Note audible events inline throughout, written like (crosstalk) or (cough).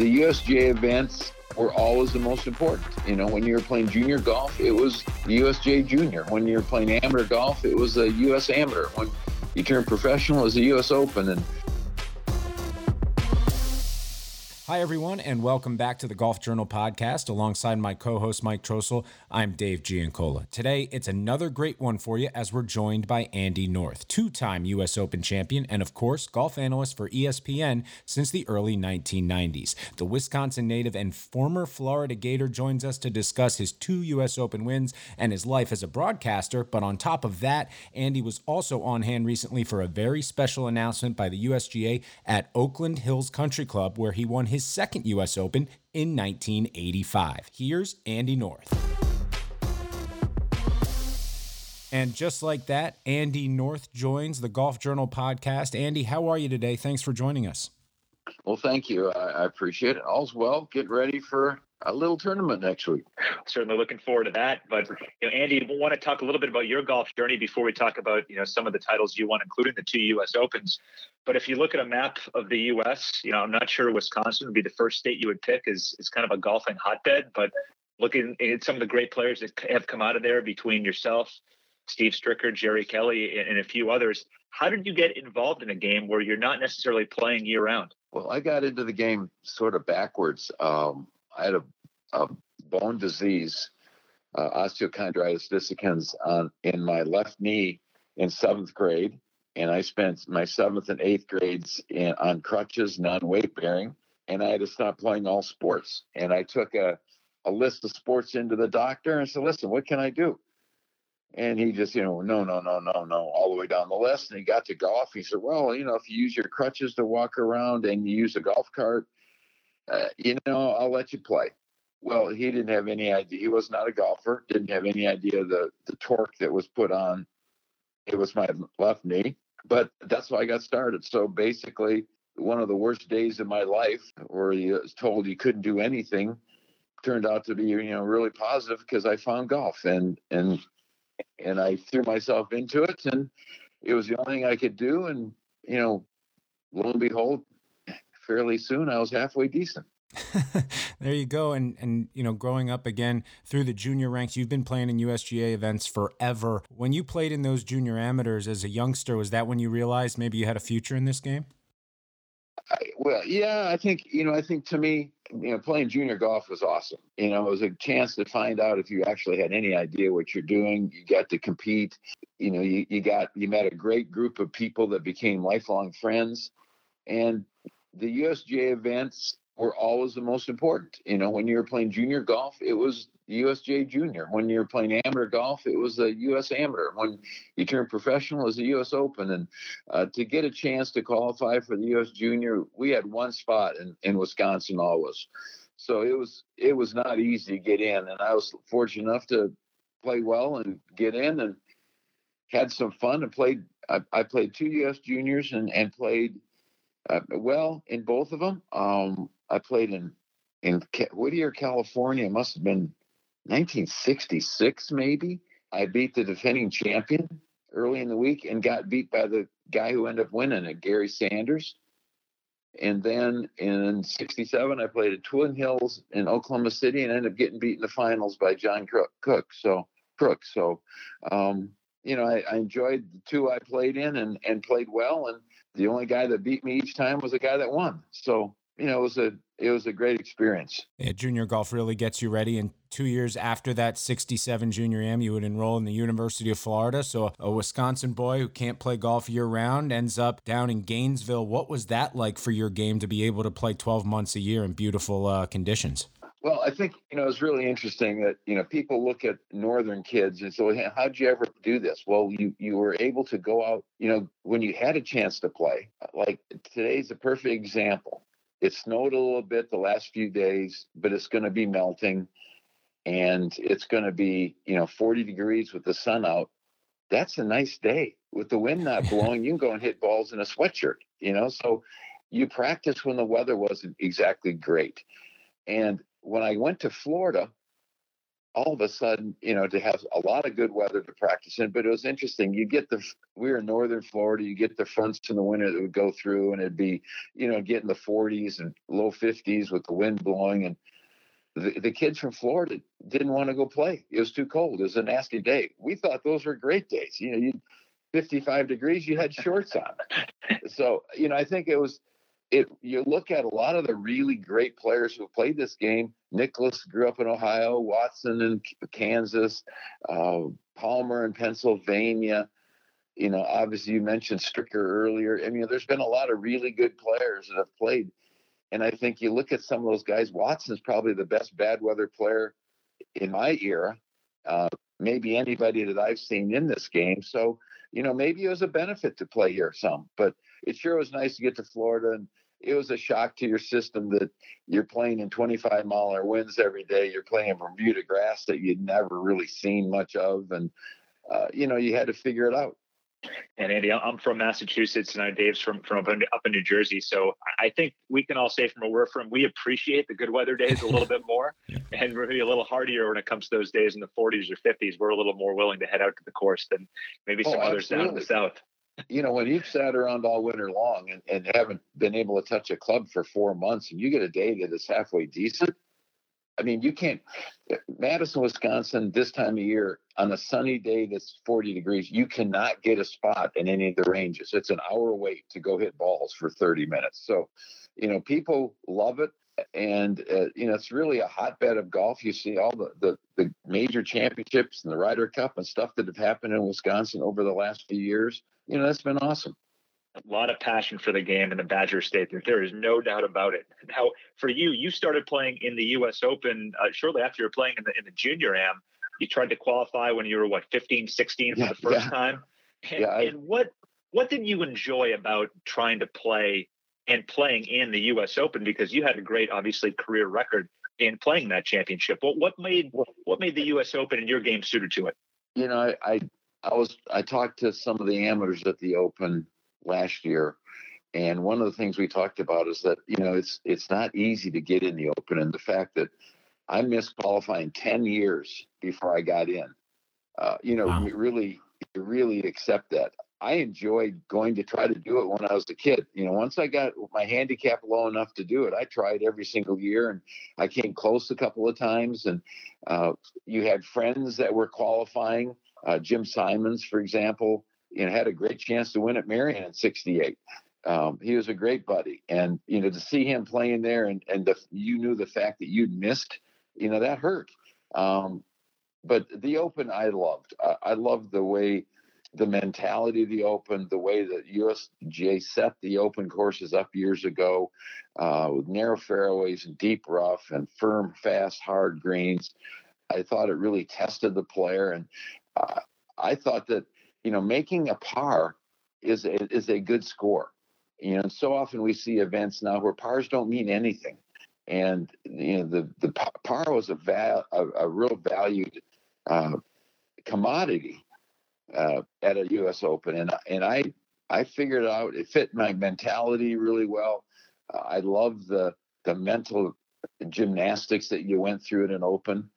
the USGA events were always the most important. You know, when you were playing junior golf, it was the USGA Junior. When you were playing amateur golf, it was the US Amateur. When you turned professional, it was the US Open. And Hi, everyone, and welcome back to the Golf Journal podcast. Alongside my co host, Mike Trostel, I'm Dave Giancola. Today, it's another great one for you as we're joined by Andy North, two time U.S. Open champion, and of course, golf analyst for ESPN since the early 1990s. The Wisconsin native and former Florida Gator joins us to discuss his two U.S. Open wins and his life as a broadcaster. But on top of that, Andy was also on hand recently for a very special announcement by the USGA at Oakland Hills Country Club, where he won his his second U.S. Open in 1985. Here's Andy North. And just like that, Andy North joins the Golf Journal podcast. Andy, how are you today? Thanks for joining us. Well, thank you. I, I appreciate it. All's well. Get ready for a little tournament next week. Certainly looking forward to that. But you know, Andy, we want to talk a little bit about your golf journey before we talk about you know some of the titles you won, including the two U.S. Opens. But if you look at a map of the U.S., you know, I'm not sure Wisconsin would be the first state you would pick as is kind of a golfing hotbed. But looking at some of the great players that have come out of there between yourself, Steve Stricker, Jerry Kelly, and a few others, how did you get involved in a game where you're not necessarily playing year round? Well, I got into the game sort of backwards. Um, I had a, a bone disease, uh, osteochondritis dissecans, on in my left knee in seventh grade, and I spent my seventh and eighth grades in, on crutches, non-weight bearing, and I had to stop playing all sports. And I took a a list of sports into the doctor and said, "Listen, what can I do?" And he just, you know, no, no, no, no, no, all the way down the list. And he got to golf. He said, well, you know, if you use your crutches to walk around and you use a golf cart, uh, you know, I'll let you play. Well, he didn't have any idea. He was not a golfer. Didn't have any idea the the torque that was put on. It was my left knee, but that's how I got started. So basically, one of the worst days of my life, where he was told he couldn't do anything, turned out to be you know really positive because I found golf and and and I threw myself into it, and it was the only thing I could do. And you know, lo and behold, fairly soon I was halfway decent. (laughs) there you go. And and you know, growing up again through the junior ranks, you've been playing in USGA events forever. When you played in those junior amateurs as a youngster, was that when you realized maybe you had a future in this game? I, well, yeah, I think you know. I think to me, you know, playing junior golf was awesome. You know, it was a chance to find out if you actually had any idea what you're doing. You got to compete. You know, you, you got you met a great group of people that became lifelong friends, and the USGA events were always the most important. You know, when you were playing junior golf, it was USGA Junior. When you're playing amateur golf, it was the US Amateur. When you turn professional, it was the US Open. And uh, to get a chance to qualify for the US Junior, we had one spot in, in Wisconsin always. So it was it was not easy to get in, and I was fortunate enough to play well and get in and had some fun and played. I, I played two U.S. juniors and and played uh, well in both of them. Um, I played in in Whittier, California. It must have been 1966, maybe. I beat the defending champion early in the week and got beat by the guy who ended up winning it, Gary Sanders. And then in 67, I played at Twin Hills in Oklahoma City and ended up getting beat in the finals by John Cook. So, Crook. So, um, you know, I, I, enjoyed the two I played in and, and played well. And the only guy that beat me each time was the guy that won. So, you know, it was a it was a great experience. Yeah, junior golf really gets you ready. And two years after that 67 junior am, you would enroll in the University of Florida. So a Wisconsin boy who can't play golf year round ends up down in Gainesville. What was that like for your game to be able to play 12 months a year in beautiful uh, conditions? Well, I think you know it's really interesting that you know people look at northern kids and say, hey, "How'd you ever do this?" Well, you you were able to go out. You know, when you had a chance to play. Like today's a perfect example. It snowed a little bit the last few days, but it's going to be melting and it's going to be, you know, 40 degrees with the sun out. That's a nice day. With the wind not (laughs) blowing, you can go and hit balls in a sweatshirt, you know? So you practice when the weather wasn't exactly great. And when I went to Florida, all of a sudden, you know, to have a lot of good weather to practice in. But it was interesting. You get the we were in northern Florida. You get the fronts in the winter that would go through, and it'd be, you know, get in the 40s and low 50s with the wind blowing. And the, the kids from Florida didn't want to go play. It was too cold. It was a nasty day. We thought those were great days. You know, you 55 degrees, you had shorts on. so, you know, I think it was it you look at a lot of the really great players who have played this game. Nicklaus grew up in Ohio, Watson in Kansas, uh, Palmer in Pennsylvania. You know, obviously you mentioned Stricker earlier. I mean, there's been a lot of really good players that have played. And I think you look at some of those guys. Watson's probably the best bad weather player in my era. Uh, maybe anybody that I've seen in this game. So, you know, maybe it was a benefit to play here some, but it sure was nice to get to Florida and it was a shock to your system that you're playing in 25 mile an hour winds every day. You're playing Bermuda grass that you'd never really seen much of, and uh, you know you had to figure it out. And Andy, I'm from Massachusetts, and Dave's from from up in New Jersey. So I think we can all say from where we're from, we appreciate the good weather days a little bit more, (laughs) and we're maybe a little hardier when it comes to those days in the 40s or 50s. We're a little more willing to head out to the course than maybe oh, some oh, others down in the south you know, when you've sat around all winter long and, and haven't been able to touch a club for four months and you get a day that is halfway decent, I mean, you can't. Madison, Wisconsin, this time of year, on a sunny day that's 40 degrees, you cannot get a spot in any of the ranges. It's an hour wait to go hit balls for 30 minutes. So, you know, people love it. And, uh, you know, it's really a hotbed of golf. You see all the, the, the major championships and the Ryder Cup and stuff that have happened in Wisconsin over the last few years you know, that's been awesome. A lot of passion for the game in the Badger State. There is no doubt about it. Now, for you, you started playing in the U.S. Open uh, shortly after you were playing in the in the junior am. You tried to qualify when you were what 15, 16 for yeah, the first yeah. time. And, yeah, I, and what what did you enjoy about trying to play and playing in the U.S. Open? Because you had a great, obviously, career record in playing that championship. What what made what made the U.S. Open and your game suited to it? You know, I, I I was I talked to some of the amateurs at the Open last year, and one of the things we talked about is that you know it's it's not easy to get in the Open, and the fact that I missed qualifying ten years before I got in. Uh, you know, wow. really, really accept that. I enjoyed going to try to do it when I was a kid. You know, once I got my handicap low enough to do it, I tried every single year, and I came close a couple of times. And uh, you had friends that were qualifying uh, Jim Simons, for example, you know, had a great chance to win at Merion in '68. Um, he was a great buddy, and you know, to see him playing there, and and the, you knew the fact that you'd missed, you know, that hurt. Um, but the Open, I loved. I, I loved the way the mentality of the Open, the way that USGA set the Open courses up years ago, uh, with narrow fairways and deep rough and firm, fast, hard greens. I thought it really tested the player, and uh, I thought that you know making a par is a, is a good score. You know, so often we see events now where pars don't mean anything, and you know the the par was a val, a, a real valued uh, commodity uh, at a U.S. Open, and and I I figured out it fit my mentality really well. Uh, I love the the mental gymnastics that you went through at an Open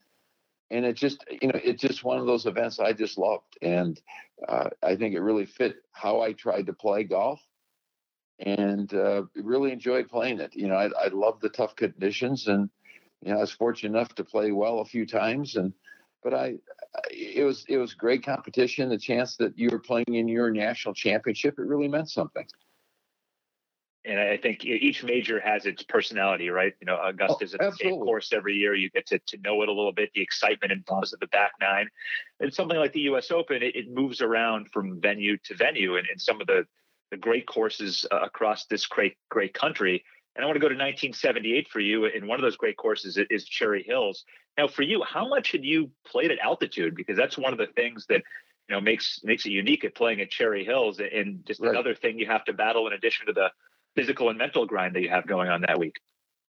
and it just you know it's just one of those events I just loved, and uh, I think it really fit how I tried to play golf, and uh, really enjoyed playing it. You know, I, I love the tough conditions, and you know I was fortunate enough to play well a few times, and but I it was it was great competition. The chance that you were playing in your national championship, it really meant something and I think each major has its personality, right? You know, Augusta is oh, the same course every year. You get to, to know it a little bit, the excitement and buzz of the back nine. And something like the U.S. Open, it, it moves around from venue to venue, and, and some of the the great courses uh, across this great great country. And I want to go to 1978 for you. And one of those great courses is Cherry Hills. Now, for you, how much had you played at altitude? Because that's one of the things that you know makes makes it unique at playing at Cherry Hills, and just right. another thing you have to battle in addition to the physical and mental grind that you have going on that week?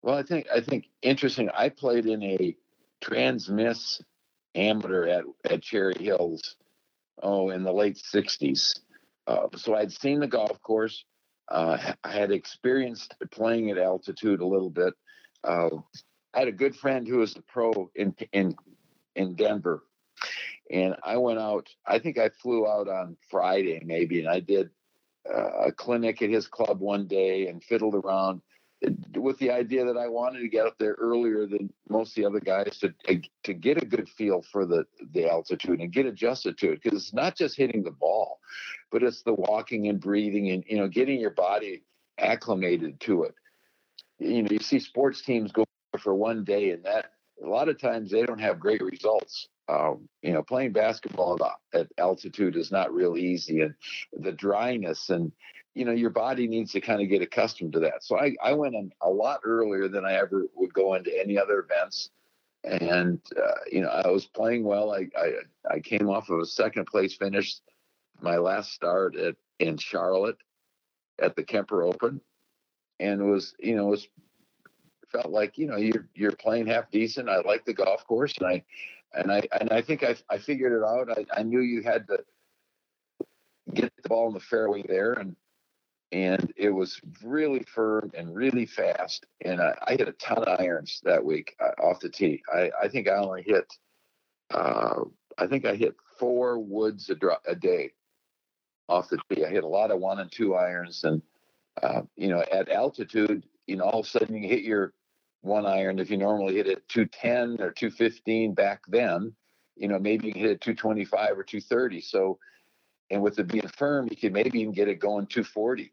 Well, I think I think interesting. I played in a Trans-Miss amateur at at Cherry Hills, oh, in the late '60s. Uh, so I'd seen the golf course. Uh, I had experienced playing at altitude a little bit. Uh, I had a good friend who was a pro in in in Denver. And I went out, I think I flew out on Friday maybe, and I did uh, a clinic at his club one day and fiddled around with the idea that I wanted to get up there earlier than most of the other guys to to get a good feel for the the altitude and get adjusted to it because it's not just hitting the ball, but it's the walking and breathing and you know getting your body acclimated to it. You know, you see sports teams go for one day and that a lot of times they don't have great results. Um, you know, playing basketball at altitude is not real easy, and the dryness and you know your body needs to kind of get accustomed to that. So I, I went in a lot earlier than I ever would go into any other events, and uh, you know I was playing well. I, I I came off of a second place finish, my last start at in Charlotte, at the Kemper Open, and it was you know it was felt like you know you're you're playing half decent. I like the golf course, and I and I and I think I I figured it out. I, I knew you had to get the ball in the fairway there, and and it was really firm and really fast. And I, I hit a ton of irons that week uh, off the tee. I I think I only hit uh, I think I hit four woods a, dro- a day off the tee. I hit a lot of one and two irons, and uh, you know at altitude, you know all of a sudden you hit your one iron if you normally hit it 210 or 215 back then you know maybe you can hit it 225 or 230 so and with it being firm you could maybe even get it going 240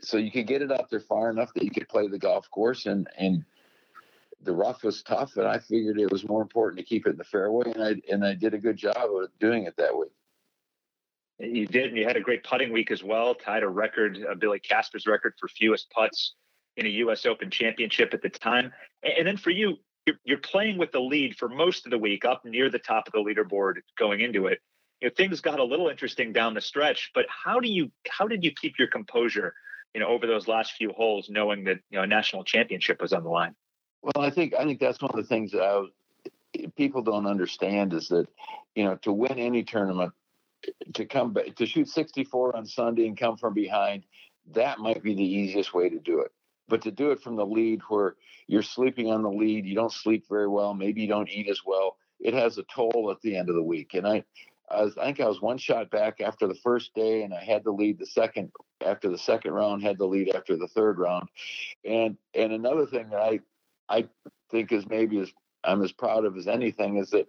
so you could get it up there far enough that you could play the golf course and and the rough was tough and i figured it was more important to keep it in the fairway and i and i did a good job of doing it that way you did and you had a great putting week as well tied a record uh, billy casper's record for fewest putts in a U.S. Open championship at the time. And then for you, you're playing with the lead for most of the week, up near the top of the leaderboard going into it. You know, things got a little interesting down the stretch, but how do you how did you keep your composure, you know, over those last few holes, knowing that you know a national championship was on the line? Well, I think I think that's one of the things that I people don't understand is that you know to win any tournament, to come to shoot 64 on Sunday and come from behind, that might be the easiest way to do it. But to do it from the lead where you're sleeping on the lead, you don't sleep very well, maybe you don't eat as well, it has a toll at the end of the week. And I, I, was, I think I was one shot back after the first day, and I had the lead the second after the second round, had the lead after the third round. And and another thing that I I think is maybe as I'm as proud of as anything is that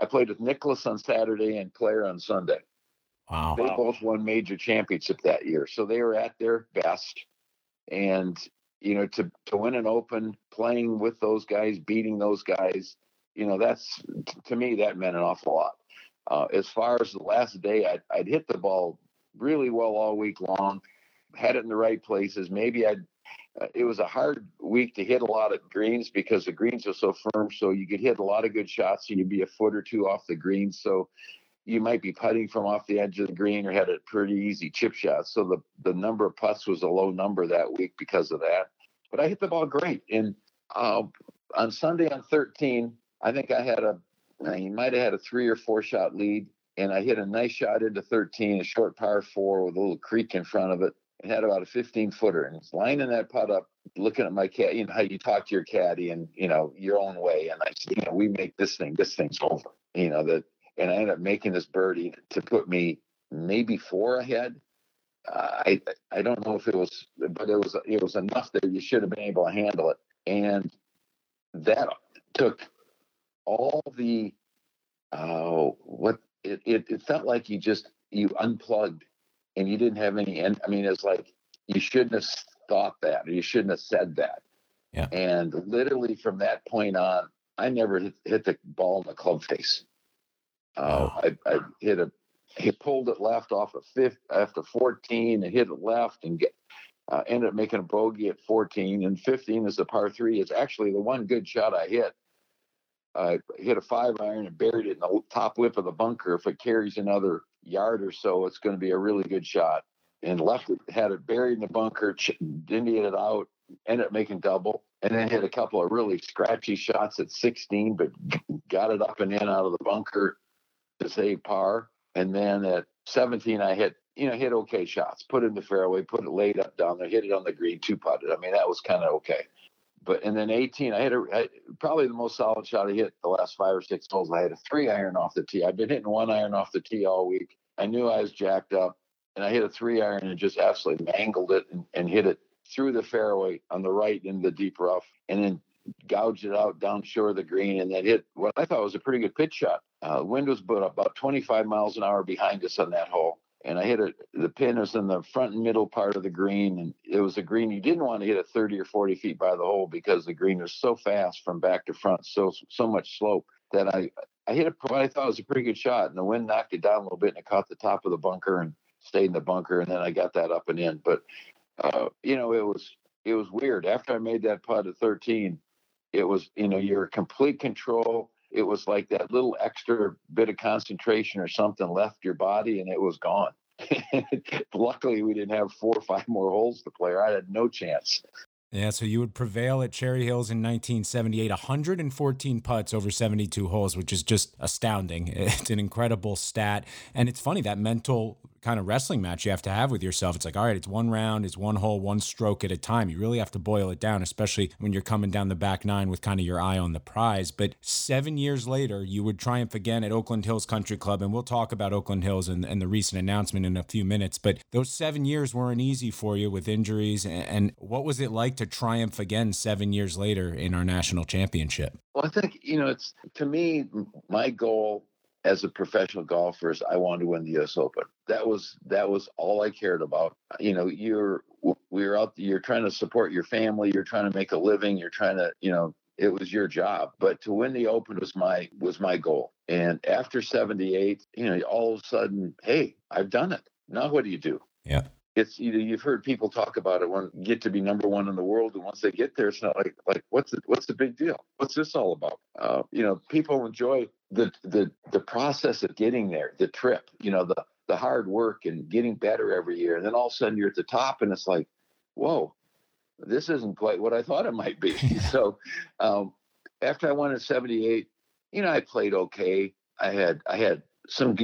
I played with Nicklaus on Saturday and Player on Sunday. Wow. They both won major championship that year. So they were at their best and you know to to win an open playing with those guys beating those guys you know that's to me that meant an awful lot uh, as far as the last day I'd, I'd hit the ball really well all week long had it in the right places maybe i'd uh, it was a hard week to hit a lot of greens because the greens are so firm so you could hit a lot of good shots and you'd be a foot or two off the green so you might be putting from off the edge of the green or had a pretty easy chip shot. So the, the number of putts was a low number that week because of that. But I hit the ball great. And uh, on Sunday on 13, I think I had a, he might have had a three or four shot lead. And I hit a nice shot into 13, a short par four with a little creek in front of it. It had about a 15 footer and it's lining that putt up, looking at my cat, you know, how you talk to your caddy and, you know, your own way. And I said, you know, we make this thing, this thing's over. You know, that and I ended up making this birdie to put me maybe four ahead. Uh, I I don't know if it was, but it was it was enough that you should have been able to handle it, and that took all the uh, what it, it it felt like you just you unplugged and you didn't have any end. I mean, it's like you shouldn't have thought that or you shouldn't have said that. Yeah. And literally from that point on, I never hit, hit the ball in the club face. Uh, I, I, hit a, he pulled it left off of fifth after 14 and hit it left and get, uh, ended up making a bogey at 14 and 15 is the par three. It's actually the one good shot I hit. I hit a five iron and buried it in the top lip of the bunker. If it carries another yard or so, it's going to be a really good shot. And left it, had it buried in the bunker, didn't hit it out, ended up making double, and then hit a couple of really scratchy shots at 16, but got it up and in out of the bunker to save par. And then at 17, I hit, you know, hit okay shots, put it in the fairway, put it laid up down there, hit it on the green, two putted. I mean, that was kind of okay. But and then 18, I hit a I, probably the most solid shot I hit the last five or six holes. I had a three iron off the tee. I've been hitting one iron off the tee all week. I knew I was jacked up, and I hit a three iron and just absolutely mangled it and, and hit it through the fairway on the right in the deep rough, and then gouged it out down shore of the green, and then hit what I thought was a pretty good pitch shot. Uh, wind was about 25 miles an hour behind us on that hole and I hit it. The pin was in the front and middle part of the green, and it was a green you didn't want to hit it 30 or 40 feet by the hole because the green was so fast from back to front, so so much slope that I I hit it. What I thought was a pretty good shot, and the wind knocked it down a little bit, and it caught the top of the bunker and stayed in the bunker, and then I got that up and in. But uh, you know, it was it was weird. After I made that putt at 13, it was you know you're complete control it was like that little extra bit of concentration or something left your body and it was gone. (laughs) Luckily, we didn't have four or five more holes to play, or I had no chance. Yeah, so you would prevail at Cherry Hills in 1978, 114 putts over 72 holes, which is just astounding. (laughs) It's an incredible stat. And it's funny that mental kind of wrestling match you have to have with yourself. It's like, all right, it's one round, it's one hole, one stroke at a time. You really have to boil it down, especially when you're coming down the back nine with kind of your eye on the prize. But seven years later, you would triumph again at Oakland Hills Country Club. And we'll talk about Oakland Hills and, and the recent announcement in a few minutes. But those seven years weren't easy for you with injuries. And, and what was it like to triumph again seven years later in our national championship? Well, I think, you know, it's to me, my goal as a professional golfer I wanted to win the US Open. That was that was all I cared about. You know, you're we're out you're trying to support your family, you're trying to make a living, you're trying to, you know, it was your job. But to win the Open was my was my goal. And after 78, you know, all of a sudden, hey, I've done it. Now what do you do? Yeah it's you know you've heard people talk about it when get to be number one in the world and once they get there it's not like like what's the what's the big deal? What's this all about? Uh, you know people enjoy the the the process of getting there the trip you know the the hard work and getting better every year and then all of a sudden you're at the top and it's like whoa this isn't quite what i thought it might be. (laughs) (laughs) So um, after i won in 78 you know i played okay. I had i had some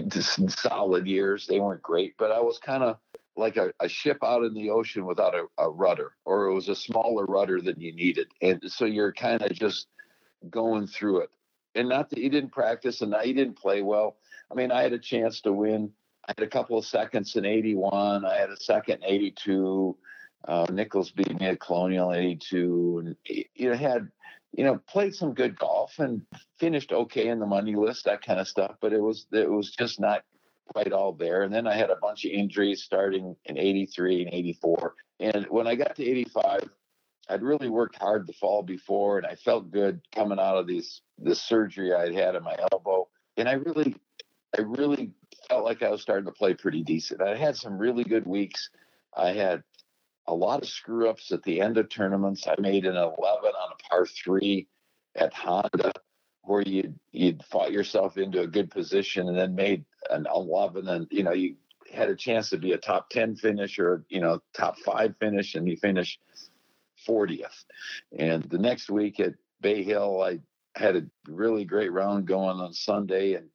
solid years. They weren't great but i was kind of like a, a, ship out in the ocean without a, a, rudder, or it was a smaller rudder than you needed. And so you're kind of just going through it. And not that you didn't practice and you didn't play well. I mean, I had a chance to win. I had a couple of seconds in 81. I had a second in 82. Uh, Nicklaus beat me at Colonial 82. And, you know, had, you know, played some good golf and finished okay in the money list, that kind of stuff. But it was, it was just not quite all there. And then I had a bunch of injuries starting in 83 and 84. And when I got to 85, I'd really worked hard the fall before and I felt good coming out of these this surgery I'd had in my elbow. And I really I really felt like I was starting to play pretty decent. I had some really good weeks. I had a lot of screw ups at the end of tournaments. I made an 11 on a par three at Honda where you'd you'd fought yourself into a good position and then made an 11 and you know you had a chance to be a top 10 finish or you know top five finish and you finish 40th and the next week at bay hill i had a really great round going on sunday and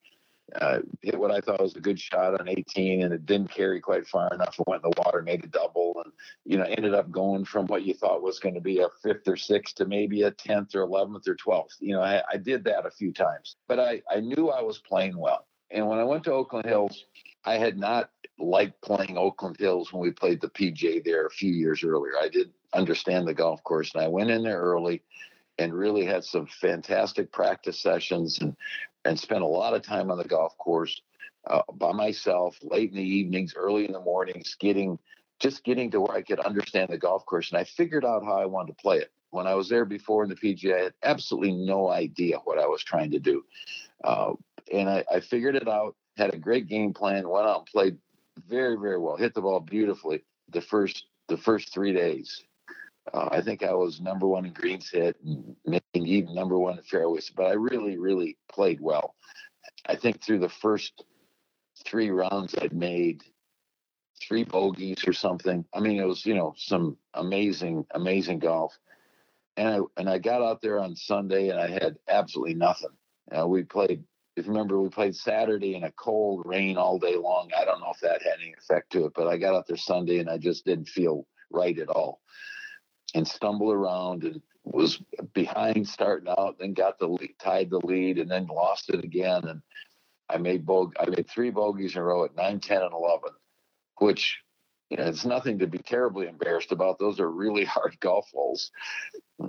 uh, hit what I thought was a good shot on 18, and it didn't carry quite far enough. It went in the water, made a double, and you know ended up going from what you thought was going to be a fifth or sixth to maybe a tenth or eleventh or twelfth. You know, I, I did that a few times, but I I knew I was playing well. And when I went to Oakland Hills, I had not liked playing Oakland Hills when we played the PGA there a few years earlier. I did understand the golf course, and I went in there early and really had some fantastic practice sessions and and spent a lot of time on the golf course uh, by myself, late in the evenings, early in the mornings, getting just getting to where I could understand the golf course. And I figured out how I wanted to play it. When I was there before in the PGA, I had absolutely no idea what I was trying to do. Uh, and I, I figured it out, had a great game plan, went out and played very, very well, hit the ball beautifully the first the first three days. Uh, I think I was number one in greens hit and maybe even number one in fairways, but I really, really played well. I think through the first three rounds, I'd made three bogeys or something. I mean, it was, you know, some amazing, amazing golf. And I, and I got out there on Sunday and I had absolutely nothing. Uh, we played, if you remember, we played Saturday in a cold rain all day long. I don't know if that had any effect to it, but I got out there Sunday and I just didn't feel right at all. And stumbled around and was behind starting out, then got the lead, tied the lead, and then lost it again. And I made bog- I made three bogeys in a row at 9, 10, and 11, which you know, it's nothing to be terribly embarrassed about. Those are really (laughs) hard golf holes,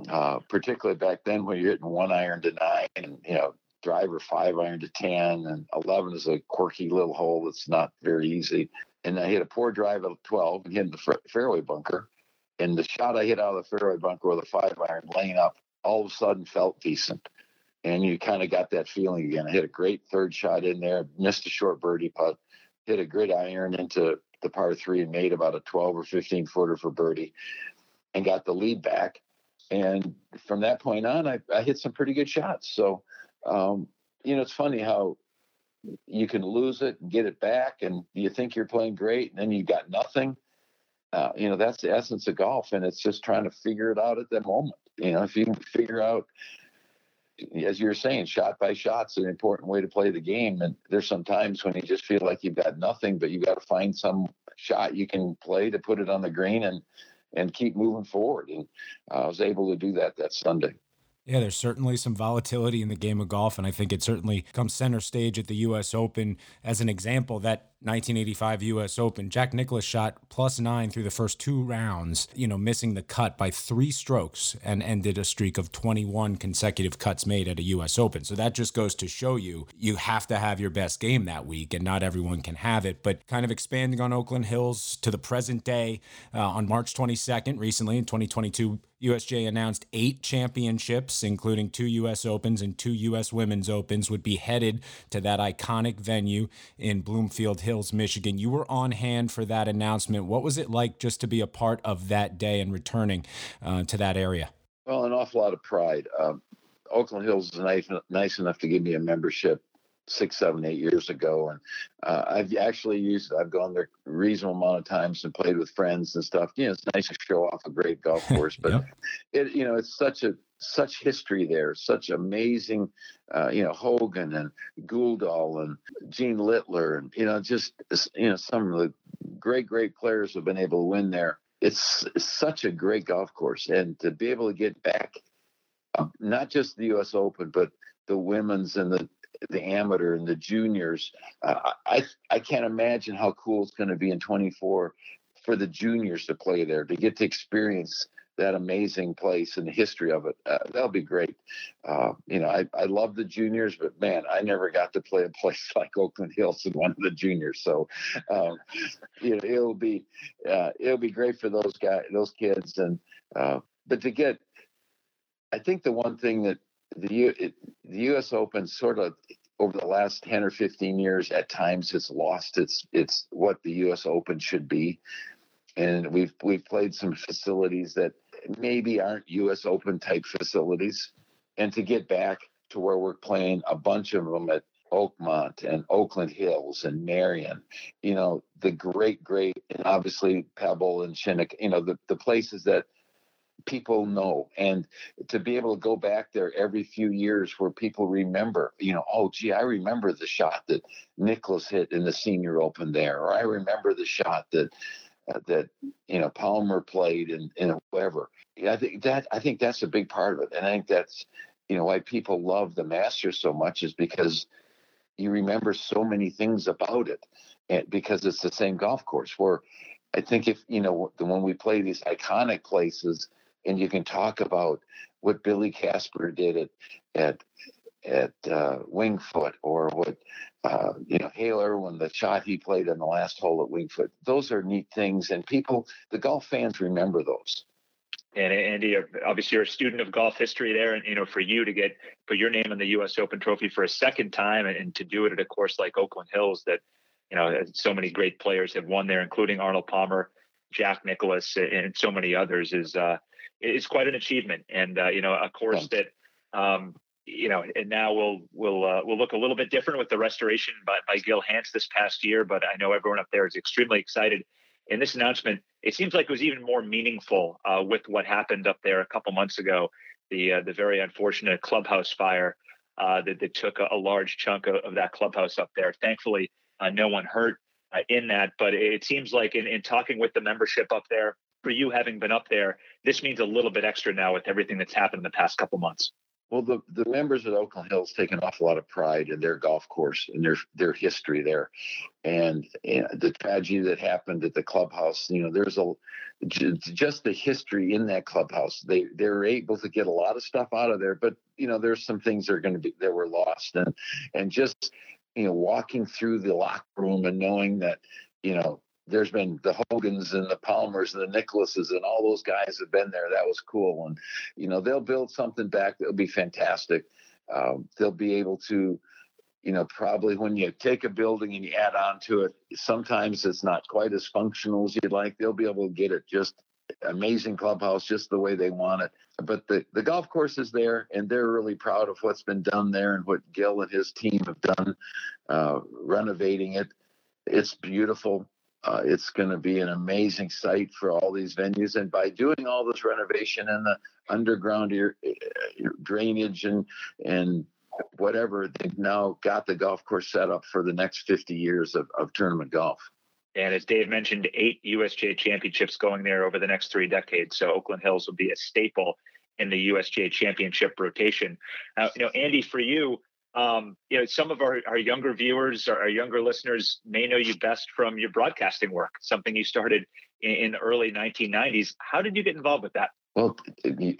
uh, particularly back then when you're hitting one iron to nine, and you know, driver five iron to ten, and 11 is a quirky little hole that's not very easy. And I hit a poor drive at 12 and hit the fairway bunker. And the shot I hit out of the fairway bunker with a five iron laying up all of a sudden felt decent. And you kind of got that feeling again. I hit a great third shot in there, missed a short birdie putt, hit a good iron into the par three and made about a 12 or 15 footer for birdie and got the lead back. And from that point on, I, I hit some pretty good shots. So, um, you know, it's funny how you can lose it and get it back, and you think you're playing great, and then you've got nothing uh, you know, that's the essence of golf, and it's just trying to figure it out at that moment. You know, if you can figure out, as you were saying, shot by shot's an important way to play the game. And there's some times when you just feel like you've got nothing, but you got to find some shot you can play to put it on the green and and keep moving forward. And uh, I was able to do that that Sunday. Yeah, there's certainly some volatility in the game of golf, and I think it certainly comes center stage at the U.S. Open as an example that 1985 U.S. Open, Jack Nicklaus shot plus nine through the first two rounds, you know, missing the cut by three strokes and ended a streak of 21 consecutive cuts made at a U.S. Open. So that just goes to show you you have to have your best game that week, and not everyone can have it. But kind of expanding on Oakland Hills to the present day, uh, on March 22nd, recently in 2022, USGA announced eight championships, including two U.S. Opens and two U.S. Women's Opens, would be headed to that iconic venue in Bloomfield Hills, Michigan. You were on hand for that announcement. What was it like just to be a part of that day and returning uh, to that area? Well, an awful lot of pride. Um, Oakland Hills is nice, nice enough to give me a membership six, seven, eight years ago, and uh, I've actually used. I've gone there a reasonable amount of times and played with friends and stuff. You know, it's nice to show off a great golf (laughs) course, but yep. it, you know, it's such a such history there, such amazing, uh, you know, Hogan and Guldahl and Gene Littler, and you know, just you know, some of the great, great players have been able to win there. It's, it's such a great golf course, and to be able to get back, uh, not just the U.S. Open, but the women's and the the amateur and the juniors. Uh, I I can't imagine how cool it's going to be in 24 for the juniors to play there to get to experience that amazing place and the history of it. Uh, that'll be great. Uh, you know, I, I love the juniors, but man, I never got to play a (laughs) place like Oakland Hills in one of the juniors. So, um, you know, it'll be uh, it'll be great for those guys, those kids, and uh, but to get, I think the one thing that the U, it, the U.S. Open sort of over the last 10 or 15 years at times it's lost its its what the US Open should be and we've we've played some facilities that maybe aren't US Open type facilities. And to get back to where we're playing a bunch of them at Oakmont and Oakland Hills and Merion, you know, the great, great, and obviously Pebble and Shinnecock, you know, the, the places that people know. And to be able to go back there every few years where people remember you know oh gee i remember the shot that Nicklaus hit in the senior open there or i remember the shot that Uh, that you know palmer played and and whatever yeah, i think that i think that's a big part of it. And i think that's you know why people love the masters so much is because you remember so many things about it and because it's the same golf course where I think if you know when we play these iconic places, and you can talk about what Billy Casper did at at at uh, Winged Foot or what uh, you know Hale Irwin, the shot he played in the last hole at Winged Foot. Those are neat things, and people, the golf fans, remember those. And Andy, obviously you're a student of golf history there, and you know for you to get put your name on the U.S. Open trophy for a second time, and, and to do it at a course like Oakland Hills, that you know so many great players have won there, including Arnold Palmer, Jack Nicklaus, and so many others, is uh, is quite an achievement, and uh, you know, a course Thanks. that um, you know, and now we'll we'll uh, we'll look a little bit different with the restoration by, by Gil Hanse this past year. But I know everyone up there is extremely excited. And this announcement, it seems like it was even more meaningful uh, with what happened up there a couple months ago, the uh, the very unfortunate clubhouse fire uh, that, that took a, a large chunk of, of, that clubhouse up there. Thankfully, uh, no one hurt uh, in that. But it seems like in, in talking with the membership up there, for you having been up there, this means a little bit extra now with everything that's happened in the past couple months? Well, the, the members at Oakland Hills take an awful lot of pride in their golf course and their their history there, and, and the tragedy that happened at the clubhouse. You know, there's a just the history in that clubhouse. They they're able to get a lot of stuff out of there, but you know, there's some things that are going to be that were lost, and and just you know, walking through the locker room and knowing that you know there's been the Hogans and the Palmers and the Nicklauses and all those guys have been there. That was cool. And, you know, they'll build something back that'll be fantastic. Um, they'll be able to, you know, probably when you take a building and you add on to it, sometimes it's not quite as functional as you'd like. They'll be able to get it just amazing clubhouse, just the way they want it. But the, the golf course is there, and they're really proud of what's been done there and what Gil and his team have done, uh, renovating it. It's beautiful uh, it's going to be an amazing site for all these venues. And by doing all this renovation and the underground drainage and and whatever, they've now got the golf course set up for the next 50 years of, of tournament golf. And as Dave mentioned, eight USGA championships going there over the next three decades. So Oakland Hills will be a staple in the USGA championship rotation. Uh, you know, Andy, for you, um, you know, some of our, our younger viewers, our, our younger listeners may know you best from your broadcasting work, something you started in, in the early 1990s. How did you get involved with that? Well,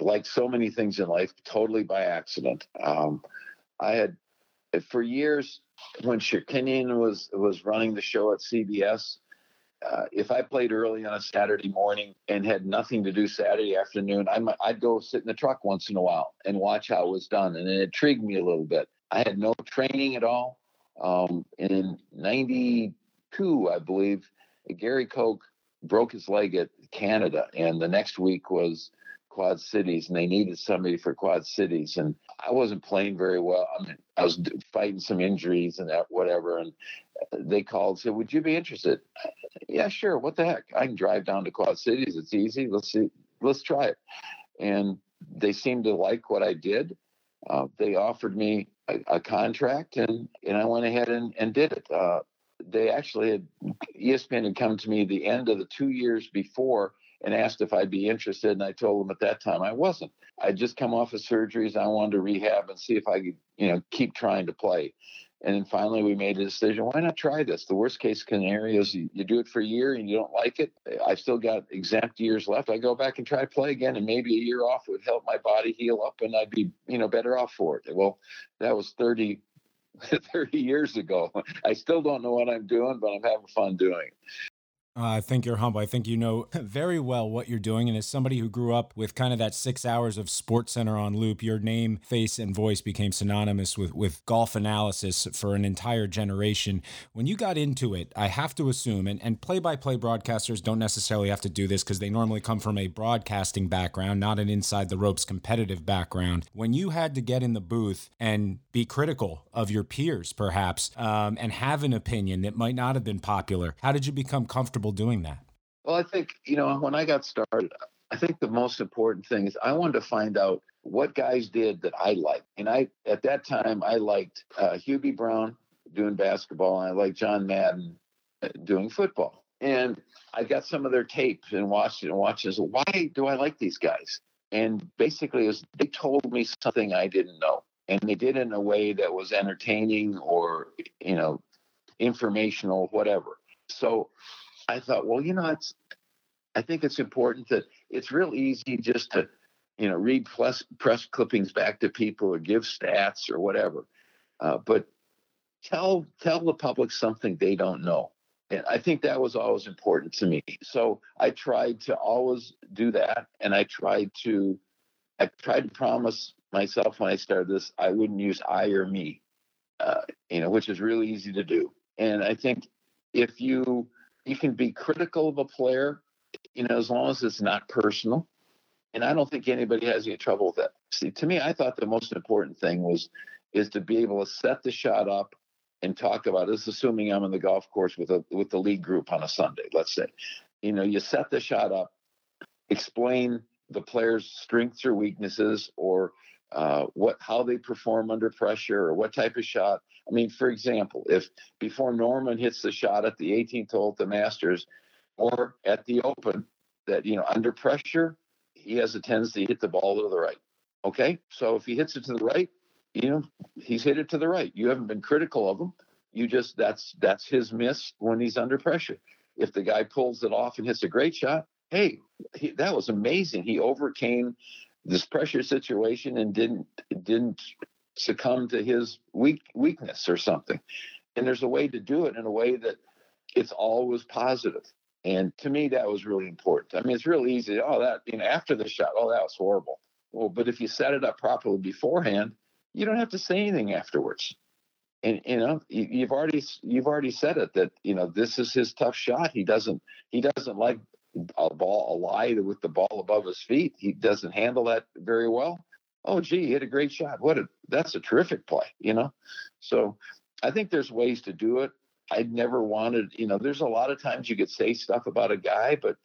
like so many things in life, totally by accident. Um, I had, for years, when Chirkinian was was running the show at CBS, uh, if I played early on a Saturday morning and had nothing to do Saturday afternoon, I might, I'd go sit in the truck once in a while and watch how it was done, and it intrigued me a little bit. I had no training at all. Um, in '92, I believe, Gary Koch broke his leg at Canada, and the next week was Quad Cities, and they needed somebody for Quad Cities, and I wasn't playing very well. I mean, I was fighting some injuries and that whatever, and they called, and said, "Would you be interested?" Yeah, sure. What the heck? I can drive down to Quad Cities. It's easy. Let's see. Let's try it. And they seemed to like what I did. Uh, they offered me a, a, contract, and and I went ahead and, and did it. Uh, they actually had ESPN had come to me the end of the two years before and asked if I'd be interested, and I told them at that time I wasn't. I'd just come off of surgeries. I wanted to rehab and see if I could, you know, keep trying to play. And then finally, we made a decision why not try this? The worst case scenario is you, you, do it for a year and you don't like it. I've still got exempt years left. I go back and try to play again, and maybe a year off would help my body heal up and I'd be, you know, better off for it. Well, that was 30, (laughs) 30 years ago. I still don't know what I'm doing, but I'm having fun doing it. Uh, I think you're humble. I think you know (laughs) very well what you're doing. And as somebody who grew up with kind of that six hours of Sports Center on loop, your name, face, and voice became synonymous with, with golf analysis for an entire generation. When you got into it, I have to assume, and, and play-by-play broadcasters don't necessarily have to do this because they normally come from a broadcasting background, not an inside the ropes competitive background. When you had to get in the booth and be critical of your peers, perhaps, um, and have an opinion that might not have been popular, how did you become comfortable doing that? Well, I think, you know, when I got started, I think the most important thing is I wanted to find out what guys did that I liked. And I, at that time, I liked uh, Hubie Brown doing basketball, and I liked John Madden uh, doing football. And I got some of their tapes and watched it and watched it. So why do I like these guys? And basically, was, they told me something I didn't know. And they did it in a way that was entertaining or, you know, informational, whatever. So I thought, well, you know, it's, I think it's important that it's real easy just to, you know, read press, press clippings back to people or give stats or whatever. Uh, but tell tell the public something they don't know. And I think that was always important to me. So I tried to always do that, and I tried to I tried to promise myself when I started this I wouldn't use I or me, uh, you know, which is really easy to do. And I think if you you can be critical of a player, you know, as long as it's not personal. And I don't think anybody has any trouble with that. See, to me, I thought the most important thing was is to be able to set the shot up and talk about this, assuming I'm in the golf course with a with the league group on a Sunday, let's say. You know, you set the shot up, explain the player's strengths or weaknesses or uh, what how they perform under pressure or what type of shot. I mean, for example, if before Norman hits the shot at the 18th hole at the Masters or at the Open, that you know under pressure he has a tendency to hit the ball to the right. Okay, so if he hits it to the right, you know he's hit it to the right. You haven't been critical of him. You just that's that's his miss when he's under pressure. If the guy pulls it off and hits a great shot, hey, he, that was amazing. He overcame this pressure situation and didn't didn't succumb to his weak weakness or something. And there's a way to do it in a way that it's always positive. And to me, that was really important. I mean, it's real easy. Oh, that you know, after the shot, oh, that was horrible. Well, but if you set it up properly beforehand, you don't have to say anything afterwards. And you know, you, have already you've already said it that you know this is his tough shot. He doesn't he doesn't like a ball a lie with the ball above his feet. He doesn't handle that very well. Oh, gee, he hit a great shot. What a that's a terrific play, you know. So I think there's ways to do it. I'd never wanted, you know, there's a lot of times you could say stuff about a guy, but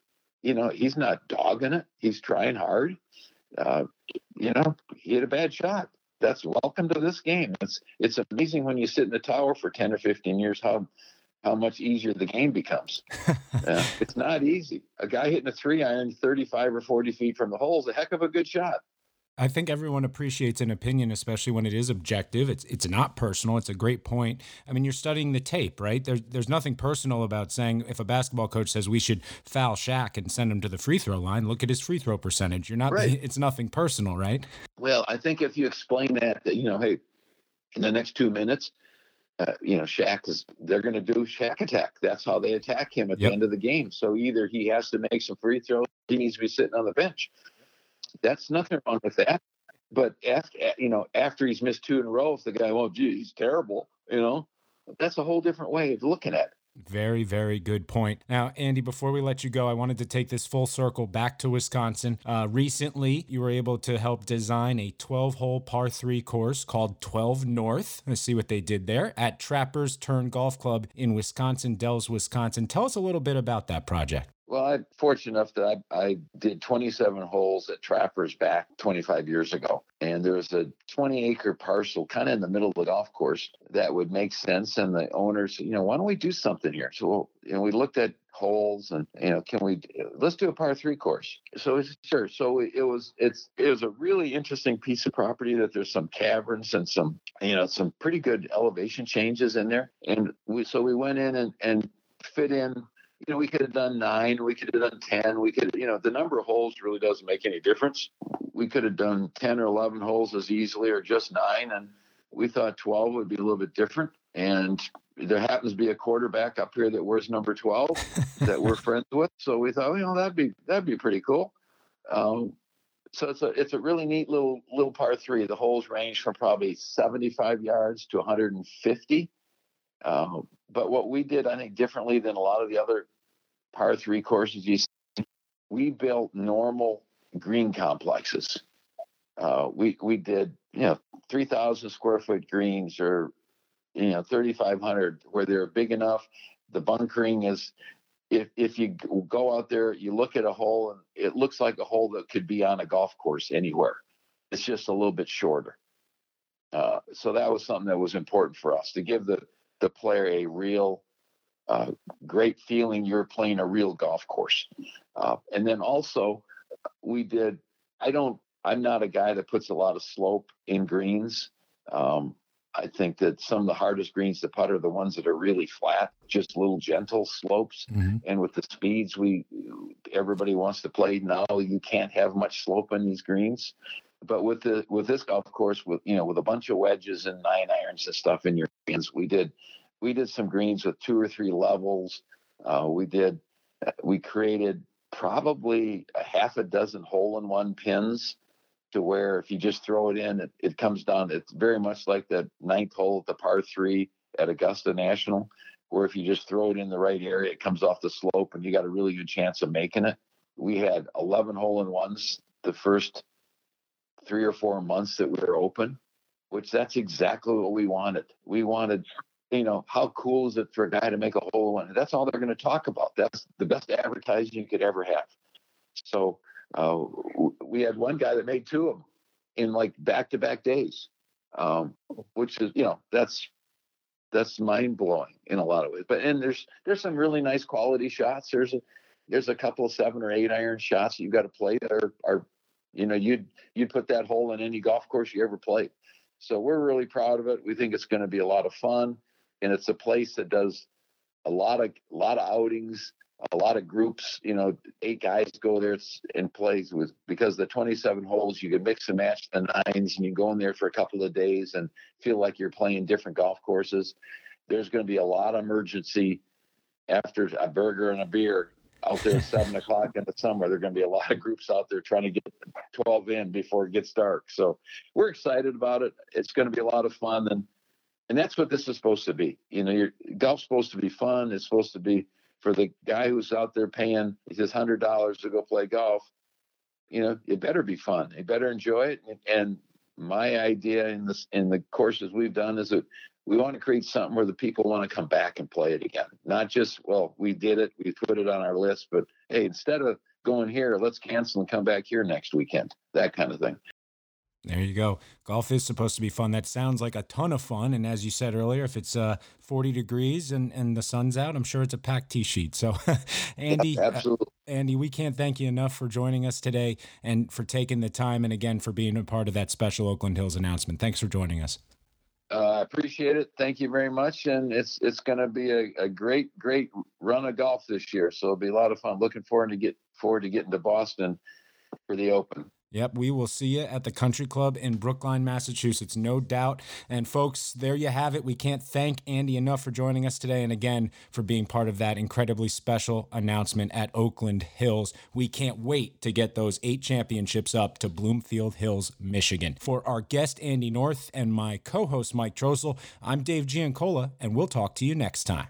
you know, he's not dogging it. He's trying hard. Uh, you know, he hit a bad shot. That's welcome to this game. It's it's amazing when you sit in the tower for 10 or 15 years how how much easier the game becomes. (laughs) uh, it's not easy. A guy hitting a three iron 35 or 40 feet from the hole is a heck of a good shot. I think everyone appreciates an opinion, especially when it is objective. It's it's not personal. It's a great point. I mean, you're studying the tape, right? There's there's nothing personal about saying if a basketball coach says we should foul Shaq and send him to the free throw line, look at his free throw percentage. You're not. Right. (laughs) It's nothing personal, right? Well, I think if you explain that, that you know, hey, in the next two minutes, uh, you know, Shaq is they're going to do Shaq attack. That's how they attack him at yep. the end of the game. So either he has to make some free throws, he needs to be sitting on the bench. That's nothing wrong with that. But after you know, after he's missed two in a row, if the guy, well, gee, he's terrible, you know, that's a whole different way of looking at it. Very, very good point. Now, Andy, before we let you go, I wanted to take this full circle back to Wisconsin. Uh, recently, you were able to help design a 12 hole par three course called 12 North. Let's see what they did there at Trappers Turn Golf Club in Wisconsin, Dells, Wisconsin. Tell us a little bit about that project. Well, I'm fortunate enough that I, I, did 27 holes at Trappers back 25 years ago. And there was a 20 acre parcel kind of in the middle of the golf course that would make sense. And the owners, you know, why don't we do something here? So, you we looked at holes and, you know, can we, let's do a par three course. So it's sure. So it was, it's, it was a really interesting piece of property that there's some caverns and some, you know, some pretty good elevation changes in there. And we, so we went in and, and fit in you know, we could have done nine, we could have done 10, we could, you know, the number of holes really doesn't make any difference. We could have done 10 or 11 holes as easily or just nine. And we thought 12 would be a little bit different. And there happens to be a quarterback up here that wears number 12 (laughs) that we're friends with. So we thought, you know, that'd be, that'd be pretty cool. Um, so it's a, it's a really neat little, little par three. The holes range from probably 75 yards to 150. Uh, but what we did, I think, differently than a lot of the other par three courses you see, we built normal green complexes. Uh, we we did you know three thousand square foot greens or you know thirty five hundred where they're big enough. The bunkering is if if you go out there, you look at a hole and it looks like a hole that could be on a golf course anywhere. It's just a little bit shorter. Uh, so that was something that was important for us to give the the player a real uh, great feeling you're playing a real golf course. Uh, and then also, we did, I don't, I'm not a guy that puts a lot of slope in greens. Um, I think that some of the hardest greens to putt are the ones that are really flat, just little gentle slopes. Mm-hmm. And with the speeds we everybody wants to play now, you can't have much slope in these greens. But with the with this golf course, with you know, with a bunch of wedges and nine irons and stuff in your hands, we did we did some greens with two or three levels. Uh, we did we created probably a half a dozen hole in one pins to where if you just throw it in, it, it comes down. It's very much like the ninth hole at the par three at Augusta National, where if you just throw it in the right area, it comes off the slope and you got a really good chance of making it. We had 11 hole in ones the first three or four months that we were open, which that's exactly what we wanted. We wanted you know, how cool is it for a guy to make a hole in? It? That's all they're going to talk about. That's the best advertising you could ever have. So uh, we had one guy that made two of them in like back-to-back days, um, which is you know that's that's mind blowing in a lot of ways. But and there's there's some really nice quality shots. There's a there's a couple of seven or eight iron shots you got to play that are, are, you know, you'd you'd put that hole in any golf course you ever played. So we're really proud of it. We think it's going to be a lot of fun, and it's a place that does a lot of a lot of outings, a lot of groups. You know, eight guys go there and plays with because the 27 holes you can mix and match the nines, and you go in there for a couple of days and feel like you're playing different golf courses. There's going to be a lot of emergency after a burger and a beer out there at seven o'clock in the summer. There are going to be a lot of groups out there trying to get 12 in before it gets dark. So we're excited about it. It's going to be a lot of fun, and and that's what this is supposed to be. You know, your golf's supposed to be fun. It's supposed to be for the guy who's out there paying his hundred dollars to go play golf. You know, it better be fun. You better enjoy it. And, and my idea in this in the courses we've done is that we want to create something where the people want to come back and play it again. Not just, well, we did it, we put it on our list, but hey, instead of going here, let's cancel and come back here next weekend. That kind of thing. There you go. Golf is supposed to be fun. That sounds like a ton of fun. And as you said earlier, if it's uh, 40 degrees and, and the sun's out, I'm sure it's a packed tee sheet. So, (laughs) Andy, yeah, absolutely. Uh, Andy, we can't thank you enough for joining us today and for taking the time and again for being a part of that special Oakland Hills announcement. Thanks for joining us. I appreciate it. Thank you very much. And it's it's going to be a, a great great run of golf this year. So it'll be a lot of fun. Looking forward to get forward to getting to Boston for the Open. Yep, we will see you at the Country Club in Brookline, Massachusetts, no doubt. And folks, there you have it. We can't thank Andy enough for joining us today and again for being part of that incredibly special announcement at Oakland Hills. We can't wait to get those eight championships up to Bloomfield Hills, Michigan. For our guest, Andy North, and my co host, Mike Trostel, I'm Dave Giancola, and we'll talk to you next time.